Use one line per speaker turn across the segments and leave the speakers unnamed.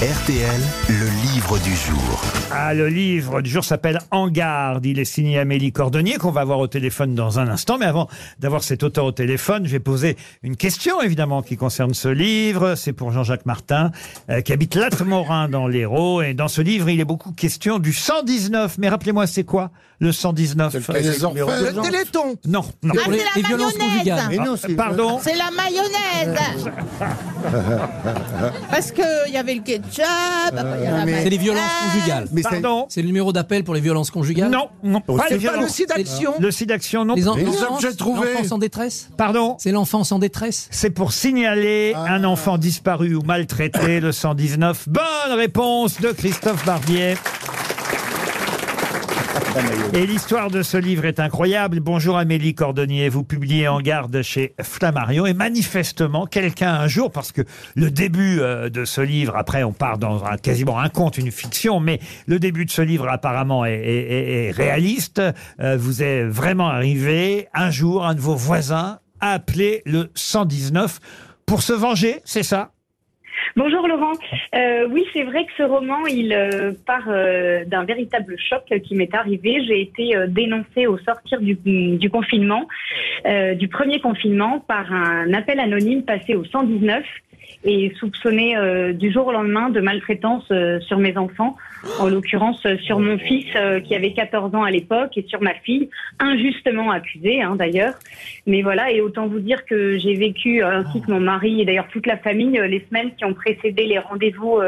RTL, le livre du jour.
Ah, le livre du jour s'appelle En garde. Il est signé Amélie Cordonnier, qu'on va avoir au téléphone dans un instant. Mais avant d'avoir cet auteur au téléphone, je vais poser une question, évidemment, qui concerne ce livre. C'est pour Jean-Jacques Martin, euh, qui habite Latte-Morin dans l'Hérault. Et dans ce livre, il est beaucoup question du 119. Mais rappelez-moi, c'est quoi le 119
Les orphelins.
Le téléthon
Non, non.
Ah, c'est la mayonnaise
non, c'est-
Pardon
C'est la mayonnaise Parce qu'il y avait le
mais-
C'est les violences conjugales.
Mais c'est-
Pardon
C'est le numéro d'appel pour les violences conjugales
Non, non, pas les
le site d'action.
Le site d'action, non.
Les, en- l'enfance-. L'enfance en détresse
Pardon
C'est l'enfance en détresse
C'est pour signaler un enfant disparu ou maltraité, le 119. Bonne réponse de Christophe Barbier. Et l'histoire de ce livre est incroyable. Bonjour Amélie Cordonnier, vous publiez En garde chez Flammarion et manifestement quelqu'un un jour, parce que le début euh, de ce livre, après on part dans un, quasiment un conte, une fiction, mais le début de ce livre apparemment est, réaliste. Euh, vous est vraiment arrivé un jour, un de vos voisins a appelé le 119 pour se venger, c'est ça?
Bonjour Laurent. Euh, oui, c'est vrai que ce roman, il euh, part euh, d'un véritable choc qui m'est arrivé. J'ai été dénoncée au sortir du, confinement, du premier confinement, par un appel anonyme passé au 119 et soupçonné euh, du jour au lendemain de maltraitance euh, sur mes enfants, en l'occurrence euh, sur mon fils euh, qui avait 14 ans à l'époque et sur ma fille, injustement accusée hein, d'ailleurs. Mais voilà, et autant vous dire que j'ai vécu, euh, ainsi que mon mari et d'ailleurs toute la famille, les semaines qui ont précédé les rendez-vous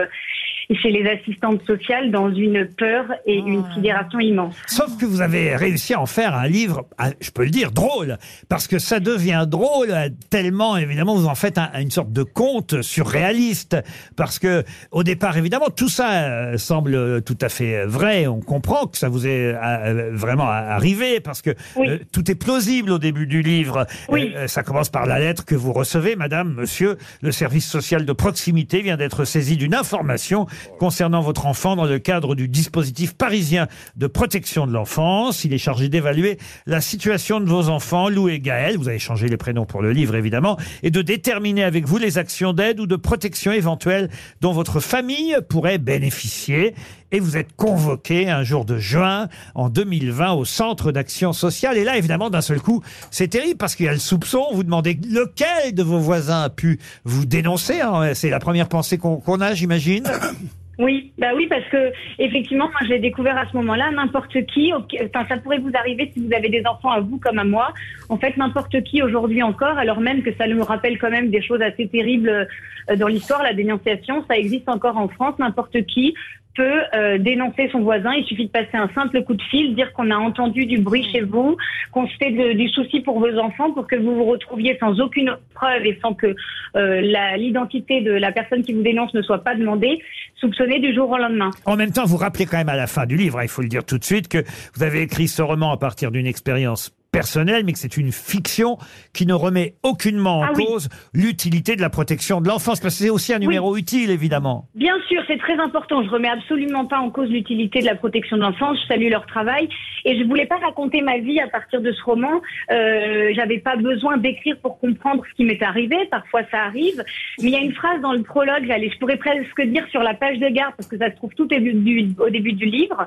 euh, chez les assistantes sociales dans une peur et une sidération immense.
Sauf que vous avez réussi à en faire un livre, ah, je peux le dire, drôle, parce que ça devient drôle euh, tellement, évidemment, vous en faites un- une sorte de conte surréaliste, parce que au départ, évidemment, tout ça euh, semble tout à fait vrai. On comprend que ça vous est euh, vraiment arrivé, parce que
Oui.
euh, tout est plausible au début du livre.
Oui.
Euh, ça commence par la lettre que vous recevez, Madame, Monsieur. Le service social de proximité vient d'être saisi d'une information concernant votre enfant dans le cadre du dispositif parisien de protection de l'enfance. Il est chargé d'évaluer la situation de vos enfants, Lou et Gaël. Vous avez changé les prénoms pour le livre, évidemment, et de déterminer avec vous les actions d'aide ou de protection éventuelles dont votre famille pourrait bénéficier. Et vous êtes convoqué un jour de juin en 2020 au centre d'action sociale. Et là, évidemment, d'un seul coup, c'est terrible parce qu'il y a le soupçon. Vous demandez lequel de vos voisins a pu vous dénoncer. hein. C'est la première pensée qu'on qu'on a, j'imagine.
Oui, bah oui, parce que effectivement, moi, je l'ai découvert à ce moment-là. N'importe qui, enfin, ça pourrait vous arriver si vous avez des enfants à vous comme à moi. En fait, n'importe qui aujourd'hui encore, alors même que ça nous rappelle quand même des choses assez terribles euh, dans l'histoire, la dénonciation, ça existe encore en France. N'importe qui peut euh, dénoncer son voisin. Il suffit de passer un simple coup de fil, dire qu'on a entendu du bruit chez vous, qu'on se fait de- du souci pour vos enfants, pour que vous vous retrouviez sans aucune preuve et sans que euh, l'identité de la personne qui vous dénonce ne soit pas demandée, soupçonné du jour au lendemain.
En même temps, vous rappelez quand même à la fin du livre, hein, il faut le dire tout de suite, que vous avez écrit ce roman à partir d'une expérience personnelle, mais que c'est une fiction qui ne remet aucunement en
Ah oui.
cause l'utilité de la protection de l'enfance, parce que c'est aussi un numéro utile, évidemment.
Bien sûr, c'est très important. Je remets absolument pas en cause l'utilité de la protection de l'enfance. Je salue leur travail et je voulais pas raconter ma vie à partir de ce roman. Euh, J'avais pas besoin d'écrire pour comprendre ce qui m'est arrivé. Parfois, ça arrive. Mais il y a une phrase dans le prologue. Allez, je pourrais presque dire sur la page de garde parce que ça se trouve tout au début du, au début du livre,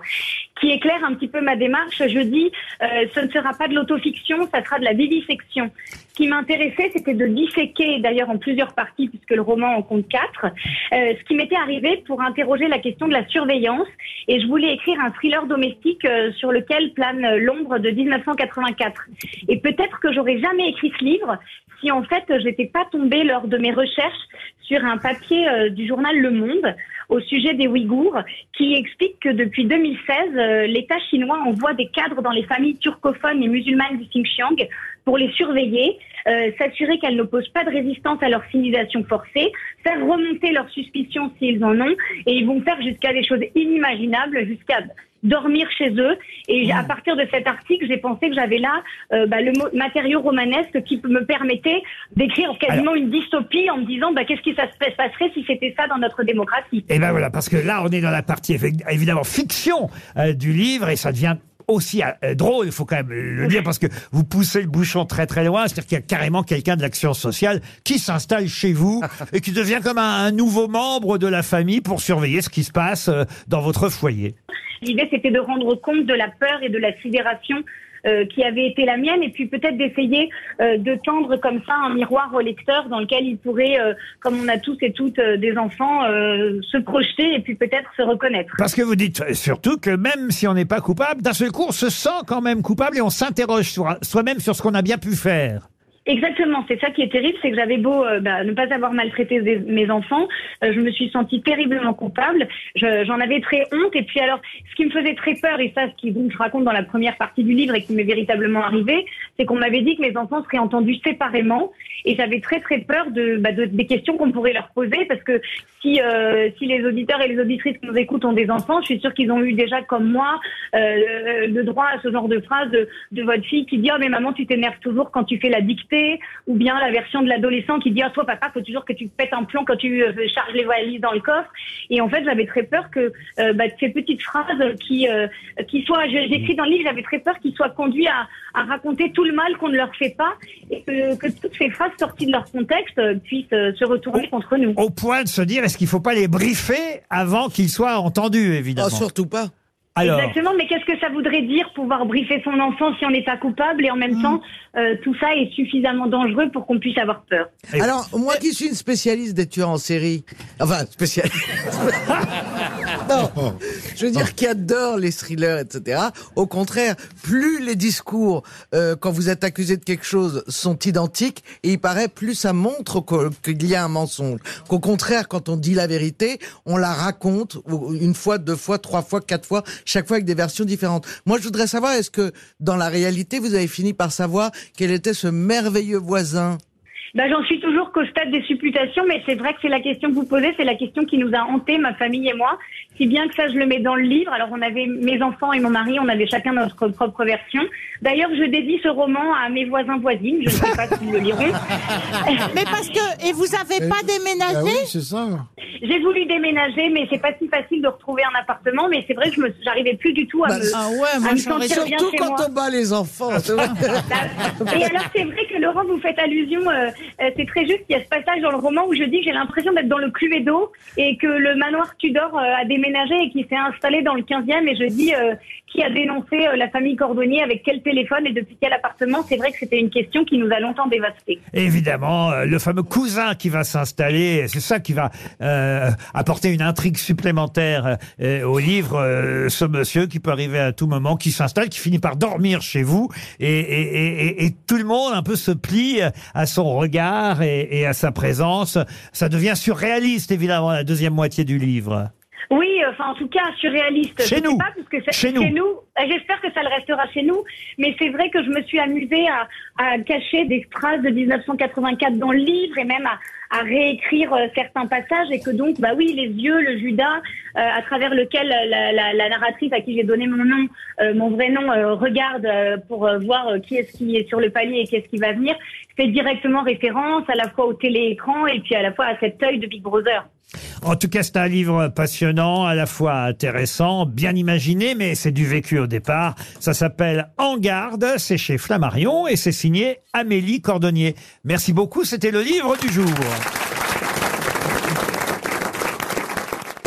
qui éclaire un petit peu ma démarche. Je dis, euh, ce ne sera pas de l'autofiction, ça sera de la vivisection. Ce qui m'intéressait, c'était de disséquer, d'ailleurs en plusieurs parties, puisque le roman en compte quatre, euh, ce qui m'était arrivé pour interroger la question de la surveillance. Et je voulais écrire un thriller domestique euh, sur lequel plane l'ombre de 1984. Et peut-être que j'aurais jamais écrit ce livre si en fait j'étais pas tombée lors de mes recherches sur un papier euh, du journal Le Monde au sujet des Ouïghours qui explique que depuis 2016, euh, l'État chinois envoie des cadres dans les familles turcophones et musulmanes du Xinjiang pour les surveiller, euh, s'assurer qu'elles n'opposent pas de résistance à leur civilisation forcée, faire remonter leurs suspicions s'ils en ont, et ils vont faire jusqu'à des choses inimaginables, jusqu'à dormir chez eux. Et à partir de cet article, j'ai pensé que j'avais là euh, bah, le matériau romanesque qui me permettait d'écrire quasiment une dystopie en me disant bah, qu'est-ce qui ça se passerait si c'était ça dans notre démocratie?
Et ben voilà, parce que là, on est dans la partie évidemment fiction euh, du livre et ça devient aussi euh, drôle, il faut quand même le dire, parce que vous poussez le bouchon très très loin, c'est-à-dire qu'il y a carrément quelqu'un de l'action sociale qui s'installe chez vous et qui devient comme un, nouveau membre de la famille pour surveiller ce qui se passe euh, dans votre foyer.
L'idée, c'était de rendre compte de la peur et de la sidération euh, qui avait été la mienne, et puis peut-être d'essayer euh, de tendre comme ça un miroir au lecteur dans lequel il pourrait, euh, comme on a tous et toutes euh, des enfants, euh, se projeter et puis peut-être se reconnaître.
Parce que vous dites euh, surtout que même si on n'est pas coupable, d'un seul coup, on se sent quand même coupable et on s'interroge soi-même sur ce qu'on a bien pu faire.
Exactement, c'est ça qui est terrible, c'est que j'avais beau euh, bah, ne pas avoir maltraité mes enfants, euh, je me suis sentie terriblement coupable, Je- j'en avais très honte, et puis alors, ce qui me faisait très peur, et ça, ce qui donc je raconte dans la première partie du livre et qui m'est véritablement arrivé, c'est qu'on m'avait dit que mes enfants seraient entendus séparément, et j'avais très très peur de, bah, de- des questions qu'on pourrait leur poser, parce que si, euh, si les auditeurs et les auditrices qui nous écoutent ont des enfants, je suis sûre qu'ils ont eu déjà, comme moi, euh, le droit à ce genre de phrase de, de votre fille qui dit « Oh mais maman, tu t'énerves toujours quand tu fais la dictée », ou bien la version de l'adolescent qui dit « Ah toi papa, faut toujours que tu pètes un plomb quand tu euh, charges les valises dans le coffre ». Et en fait, j'avais très peur que euh, bah, ces petites phrases qui, euh, qui soient, j'écris dans le livre, j'avais très peur qu'ils soient conduits à, à raconter tout le mal qu'on ne leur fait pas, et que, que toutes ces phrases sorties de leur contexte puissent euh, se retourner contre nous.
Au point de se dire, est-ce qu'il ne faut pas les briefer avant qu'ils soient entendus, évidemment?
Oh, surtout pas.
Alors,
Exactement, mais qu'est-ce que ça voudrait dire pouvoir briefer son enfant si on n'est pas coupable et en même temps euh, tout ça est suffisamment dangereux pour qu'on puisse avoir peur.
Alors, moi qui suis une spécialiste des tueurs en série, enfin, spécialiste. non, je veux dire qui adore les thrillers, etc. Au contraire, plus les discours, euh, quand vous êtes accusé de quelque chose, sont identiques, et il paraît, plus ça montre qu'il y a un mensonge. Qu'au contraire, quand on dit la vérité, on la raconte une fois, deux fois, trois fois, quatre fois, chaque fois avec des versions différentes. Moi, je voudrais savoir, est-ce que dans la réalité, vous avez fini par savoir quel était ce merveilleux voisin?
Bah, j'en suis toujours qu'au stade des supputations, mais c'est vrai que c'est la question que vous posez, c'est la question qui nous a hanté, ma famille et moi. Si bien que ça, je le mets dans le livre. Alors, on avait mes enfants et mon mari, on avait chacun notre propre version. D'ailleurs, je dédie ce roman à mes voisins voisines. Je ne sais pas s'ils le liront.
Mais parce que, et vous avez pas
Ah
déménagé
oui, c'est ça.
J'ai voulu déménager, mais c'est pas si facile de retrouver un appartement. Mais c'est vrai que je me, j'arrivais plus du tout à
Bah,
me,
Ah ouais, moi
à me sentir bien
Surtout
chez
quand
moi.
on bat les enfants. vois.
Et alors c'est vrai que Laurent, vous faites allusion, euh, euh, c'est très juste, il y a ce passage dans le roman où je dis que j'ai l'impression d'être dans le Cluedo et que le manoir Tudor euh, a déménagé et qui s'est installé dans le 15e et je dis euh, qui a dénoncé euh, la famille Cordonnier avec quel téléphone et depuis quel appartement. C'est vrai que c'était une question qui nous a longtemps dévastés.
évidemment, euh, le fameux cousin qui va s'installer, c'est ça qui va euh, apporter une intrigue supplémentaire euh, au livre. euh, ce monsieur qui peut arriver à tout moment, qui s'installe, qui finit par dormir chez vous, et, tout le monde un peu se plie à son regard et à sa présence. Ça devient surréaliste, évidemment, la deuxième moitié du livre.
Oui, enfin en tout cas surréaliste.
Chez
je
nous.
Sais pas, parce que c'est-
Chez nous.
Euh, J'espère que ça le restera chez nous. Mais c'est vrai que je me suis amusée à, à cacher des phrases de 1984 dans le livre et même à, à réécrire euh, certains passages et que donc, bah oui, les yeux, le Judas, euh, à travers lequel la, la- la narratrice à qui j'ai donné mon nom, euh, mon vrai nom, euh, regarde euh, pour voir qui est-ce qui est sur le palier et qui est-ce qui va venir, fait directement référence à la fois au téléécran et puis à la fois à cet œil de Big Brother.
En tout cas, c'est un livre passionnant, à la fois intéressant, bien imaginé, mais c'est du vécu au départ. Ça s'appelle En garde, c'est chez Flammarion et c'est signé Amélie Cordonnier. Merci beaucoup, c'était le livre du jour.